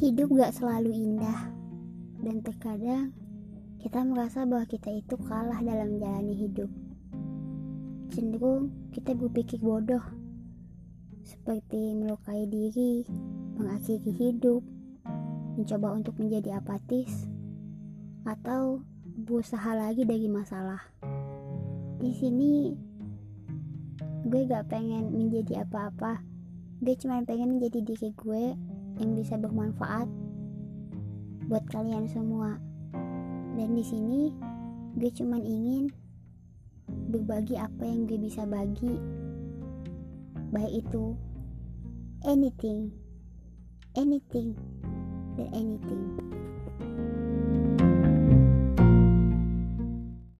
Hidup gak selalu indah, dan terkadang kita merasa bahwa kita itu kalah dalam menjalani hidup. Cenderung kita berpikir bodoh, seperti melukai diri, mengakhiri hidup, mencoba untuk menjadi apatis, atau berusaha lagi dari masalah. Di sini gue gak pengen menjadi apa-apa, gue cuma pengen menjadi diri gue yang bisa bermanfaat buat kalian semua. Dan di sini gue cuman ingin berbagi apa yang gue bisa bagi. Baik itu anything, anything, dan anything.